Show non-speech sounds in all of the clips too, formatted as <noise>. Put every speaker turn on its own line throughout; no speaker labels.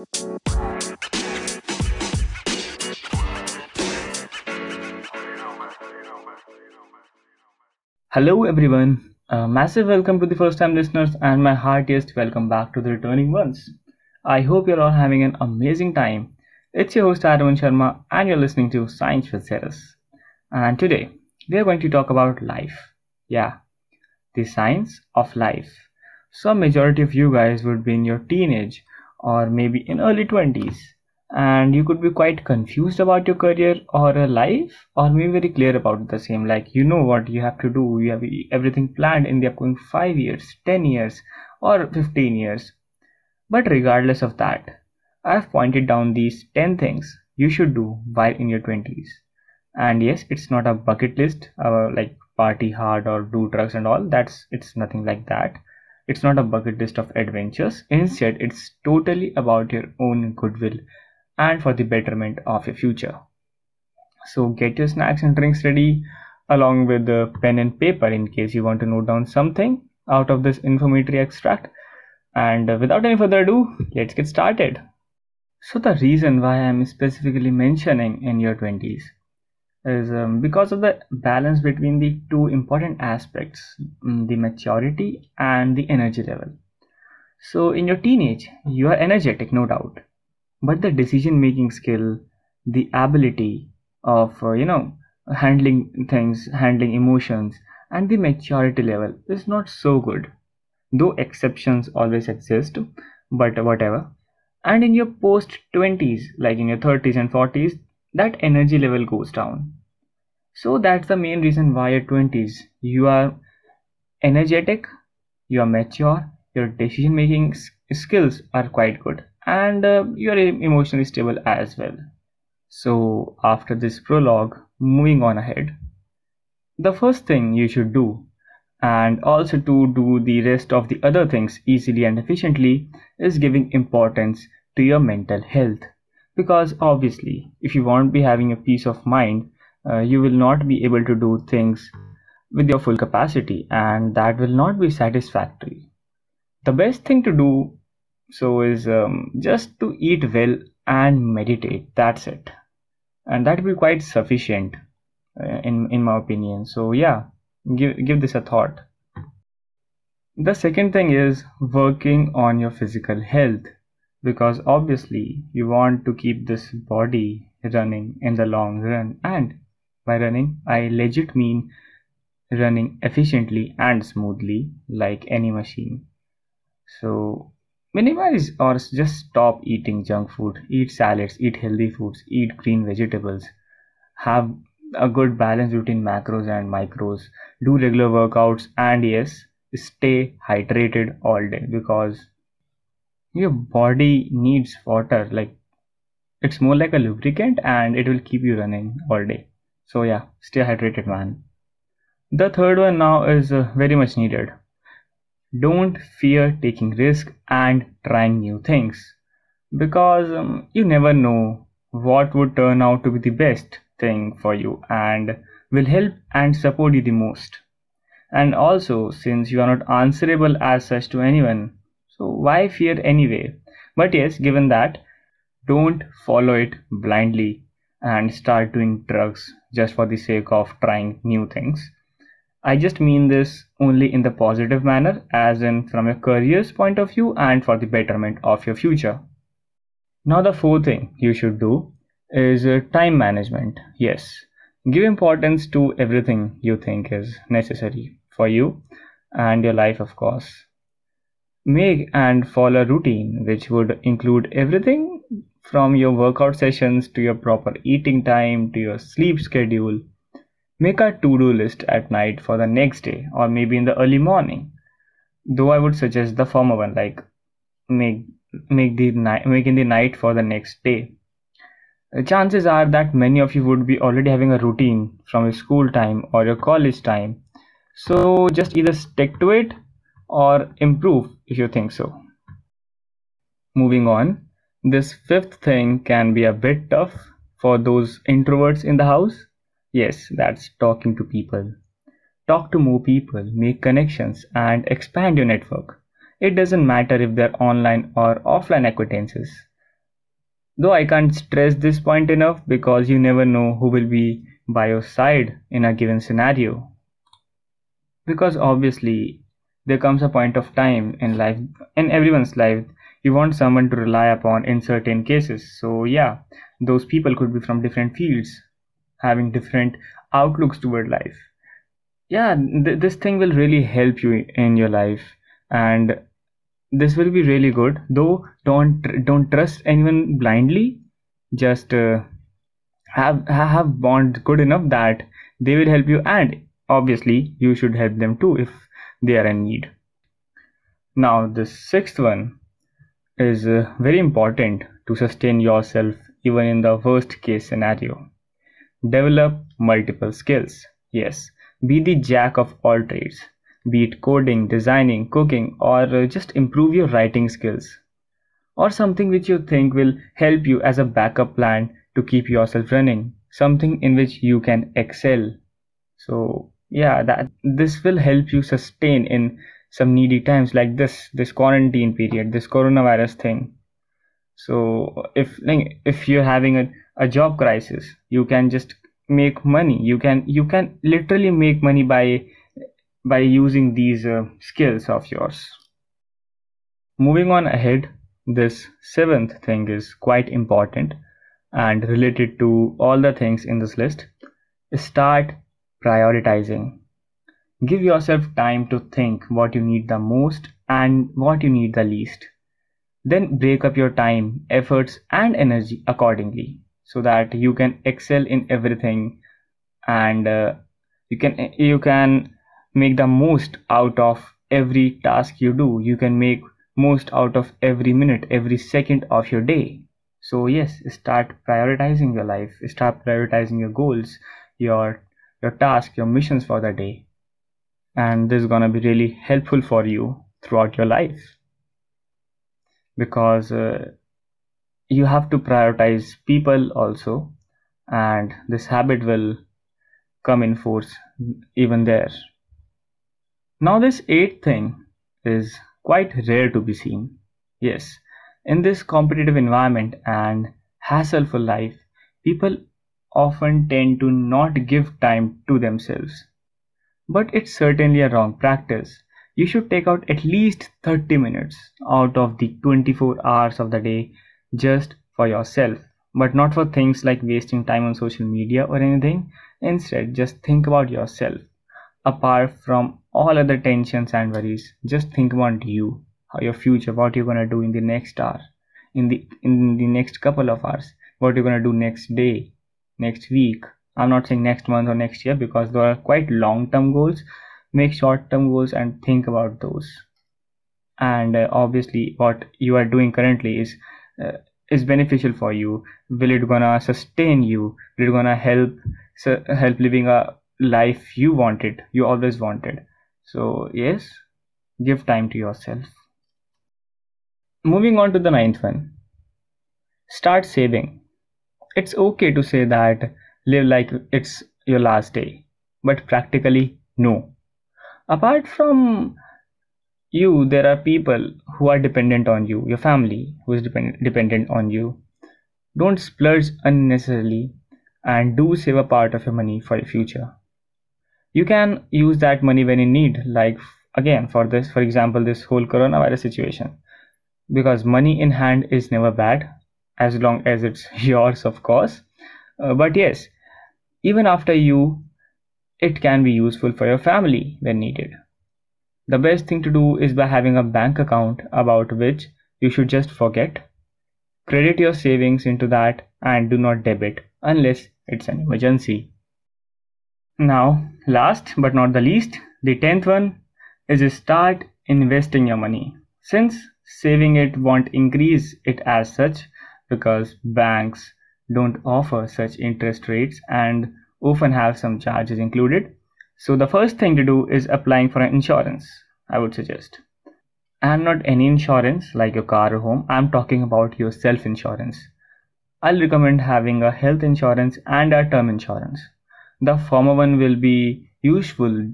Hello everyone, a massive welcome to the first time listeners and my heartiest welcome back to the returning ones. I hope you're all having an amazing time. It's your host Aravind Sharma and you're listening to Science with Ceres. And today we are going to talk about life. Yeah, the science of life. So majority of you guys would be in your teenage or maybe in early 20s and you could be quite confused about your career or a life or maybe very clear about the same. Like you know what you have to do. You have everything planned in the upcoming 5 years 10 years or 15 years. But regardless of that i've pointed down these 10 things you should do while in your 20s and yes it's not a bucket list uh, like party hard or do drugs and all. That's it's nothing like that it's not a bucket list of adventures instead it's totally about your own goodwill and for the betterment of your future. So get your snacks and drinks ready along with the pen and paper in case you want to note down something out of this informatory extract. And without any further ado, let's get started. So the reason why I'm specifically mentioning in your 20s is um, because of the balance between the two important aspects, mm, the maturity and the energy level. So in your teenage, you are energetic, no doubt. But the decision making skill the ability of uh, you know handling things handling emotions and the maturity level is not so good. Though exceptions always exist but whatever. And in your post 20s like in your 30s and 40s that energy level goes down so that's the main reason why at 20s you are energetic you are mature your decision making skills are quite good and uh, you are emotionally stable as well. So, after this prologue, moving on ahead, the first thing you should do, and also to do the rest of the other things easily and efficiently, is giving importance to your mental health. Because obviously, if you won't be having a peace of mind, uh, you will not be able to do things with your full capacity, and that will not be satisfactory. The best thing to do so is um, just to eat well and meditate. That's it. And that will be quite sufficient uh, in in my opinion. So yeah give give this a thought. The second thing is working on your physical health because obviously you want to keep this body running in the long run and by running i legit mean running efficiently and smoothly like any machine so Minimize or just stop eating junk food. Eat salads, eat healthy foods, eat green vegetables. Have a good balance between macros and micros. Do regular workouts and yes, stay hydrated all day because your body needs water. Like it's more like a lubricant and it will keep you running all day. So yeah, stay hydrated, man. The third one now is uh, very much needed don't fear taking risk and trying new things because um, you never know what would turn out to be the best thing for you and will help and support you the most and also since you are not answerable as such to anyone so why fear anyway but yes given that don't follow it blindly and start doing drugs just for the sake of trying new things I just mean this only in the positive manner, as in from your career's point of view and for the betterment of your future. Now, the fourth thing you should do is uh, time management. Yes, give importance to everything you think is necessary for you and your life, of course. Make and follow a routine which would include everything from your workout sessions to your proper eating time to your sleep schedule Make a to-do list at night for the next day or maybe in the early morning. Though I would suggest the former one like make make the night making the night for the next day. The chances are that many of you would be already having a routine from your school time or your college time. So just either stick to it or improve if you think so. Moving on, this fifth thing can be a bit tough for those introverts in the house Yes, that's talking to people. Talk to more people, make connections, and expand your network. It doesn't matter if they're online or offline acquaintances. Though I can't stress this point enough because you never know who will be by your side in a given scenario. Because obviously, there comes a point of time in life, in everyone's life, you want someone to rely upon in certain cases. So, yeah, those people could be from different fields, having different outlooks toward life. Yeah, th- this thing will really help you in your life, and this will be really good. Though, don't don't trust anyone blindly. Just uh, have have bond good enough that they will help you, and obviously, you should help them too if they are in need. Now, the sixth one is uh, very important to sustain yourself even in the worst case scenario. Develop multiple skills. Yes, be the jack of all trades, be it coding, designing, cooking, or uh, just improve your writing skills, or something which you think will help you as a backup plan to keep yourself running, something in which you can excel. So, yeah, that this will help you sustain in some needy times like this this quarantine period this coronavirus thing. So if like if you're having a, a job crisis you can just make money. You can you can literally make money by by using these uh, skills of yours. Moving on ahead this seventh thing is quite important and related to all the things in this list. Start prioritizing. Give yourself time to think what you need the most and what you need the least. Then break up your time, efforts, and energy accordingly so that you can excel in everything and uh, you can you can make the most out of every task you do. You can make most out of every minute every second of your day. So yes start prioritizing your life. Start prioritizing your goals your your task your missions for the day. And this is going to be really helpful for you throughout your life. Because uh, you have to prioritize people also and this habit will come in force even there. Now this eighth thing is quite rare to be seen. Yes in this competitive environment and hassleful life people often tend to not give time to themselves but it's certainly a wrong practice. You should take out at least 30 minutes out of the 24 hours of the day just for yourself, but not for things like wasting time on social media or anything. Instead, just think about yourself. Apart from all other tensions and worries, just think about you, your future, what you're gonna do in the next hour, in the in the next couple of hours, what you're gonna do next day, next week, I'm not saying next month or next year because those are quite long term goals. Make short term goals and think about those. And uh, obviously, what you are doing currently is uh, is beneficial for you. Will it gonna sustain you? Will it gonna help so help living a life you wanted, you always wanted? So yes, give time to yourself. Moving on to the ninth one. Start saving. It's okay to say that live like it's your last day. But practically, no. Apart from you, there are people who are dependent on you, your family who is depend- dependent on you. Don't splurge unnecessarily and do save a part of your money for your future. You can use that money when you need, like again for this, for example, this whole coronavirus situation. Because money in hand is never bad as long as it's <laughs> yours, of course uh, but yes, even after you, it can be useful for your family when needed. The best thing to do is by having a bank account about which you should just forget. Credit your savings into that and do not debit unless it's an emergency. Now, last but not the least, the tenth one is start investing your money. Since saving it won't increase it as such because banks don't offer such interest rates and often have some charges included. So the first thing to do is applying for an insurance, I would suggest. And not any insurance like your car or home, I'm talking about your self insurance. I'll recommend having a health insurance and a term insurance. The former one will be useful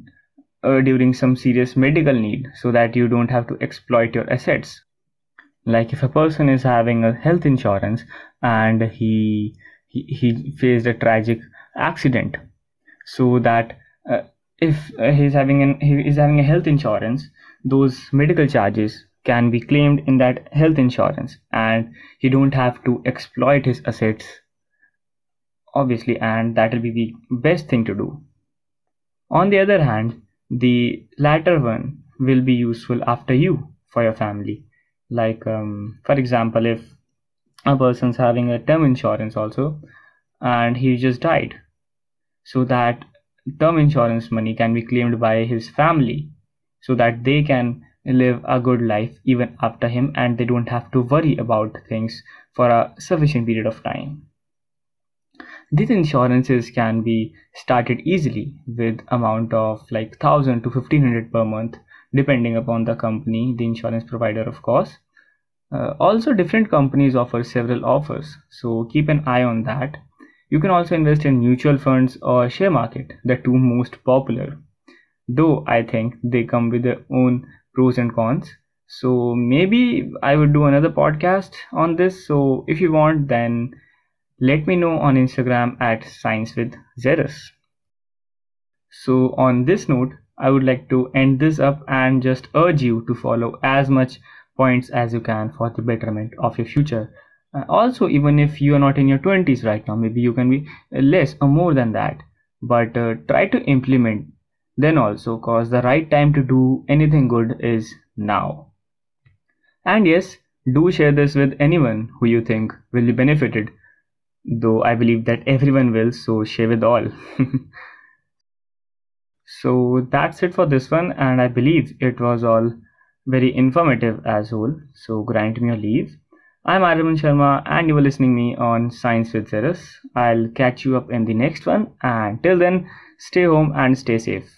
uh, during some serious medical need so that you don't have to exploit your assets. Like if a person is having a health insurance and he he, he faced a tragic accident so that uh, if uh, he's having an he is having a health insurance those medical charges can be claimed in that health insurance and he don't have to exploit his assets obviously and that will be the best thing to do. On the other hand the latter one will be useful after you for your family like um, for example if a person's having a term insurance also and he just died so that term insurance money can be claimed by his family so that they can live a good life even after him and they don't have to worry about things for a sufficient period of time. These insurances can be started easily with amount of like 1000 to 1500 per month depending upon the company the insurance provider of course. Uh, also different companies offer several offers so keep an eye on that. You can also invest in mutual funds or share market the two most popular. Though i think they come with their own pros and cons. So maybe i would do another podcast on this. So if you want then let me know on Instagram at Science with Xerus. So, on this note, I would like to end this up and just urge you to follow as much points as you can for the betterment of your future. Uh, also, even if you are not in your 20s right now, maybe you can be less or more than that, but uh, try to implement then also, cause the right time to do anything good is now. And yes, do share this with anyone who you think will be benefited though I believe that everyone will, so share with all. <laughs> so that's it for this one, and I believe it was all very informative as whole. So grant me your leave. I'm Arvind Sharma, and you were listening me on Science with Xerus. I'll catch you up in the next one, and till then, stay home and stay safe,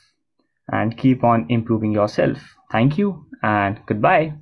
and keep on improving yourself. Thank you, and goodbye.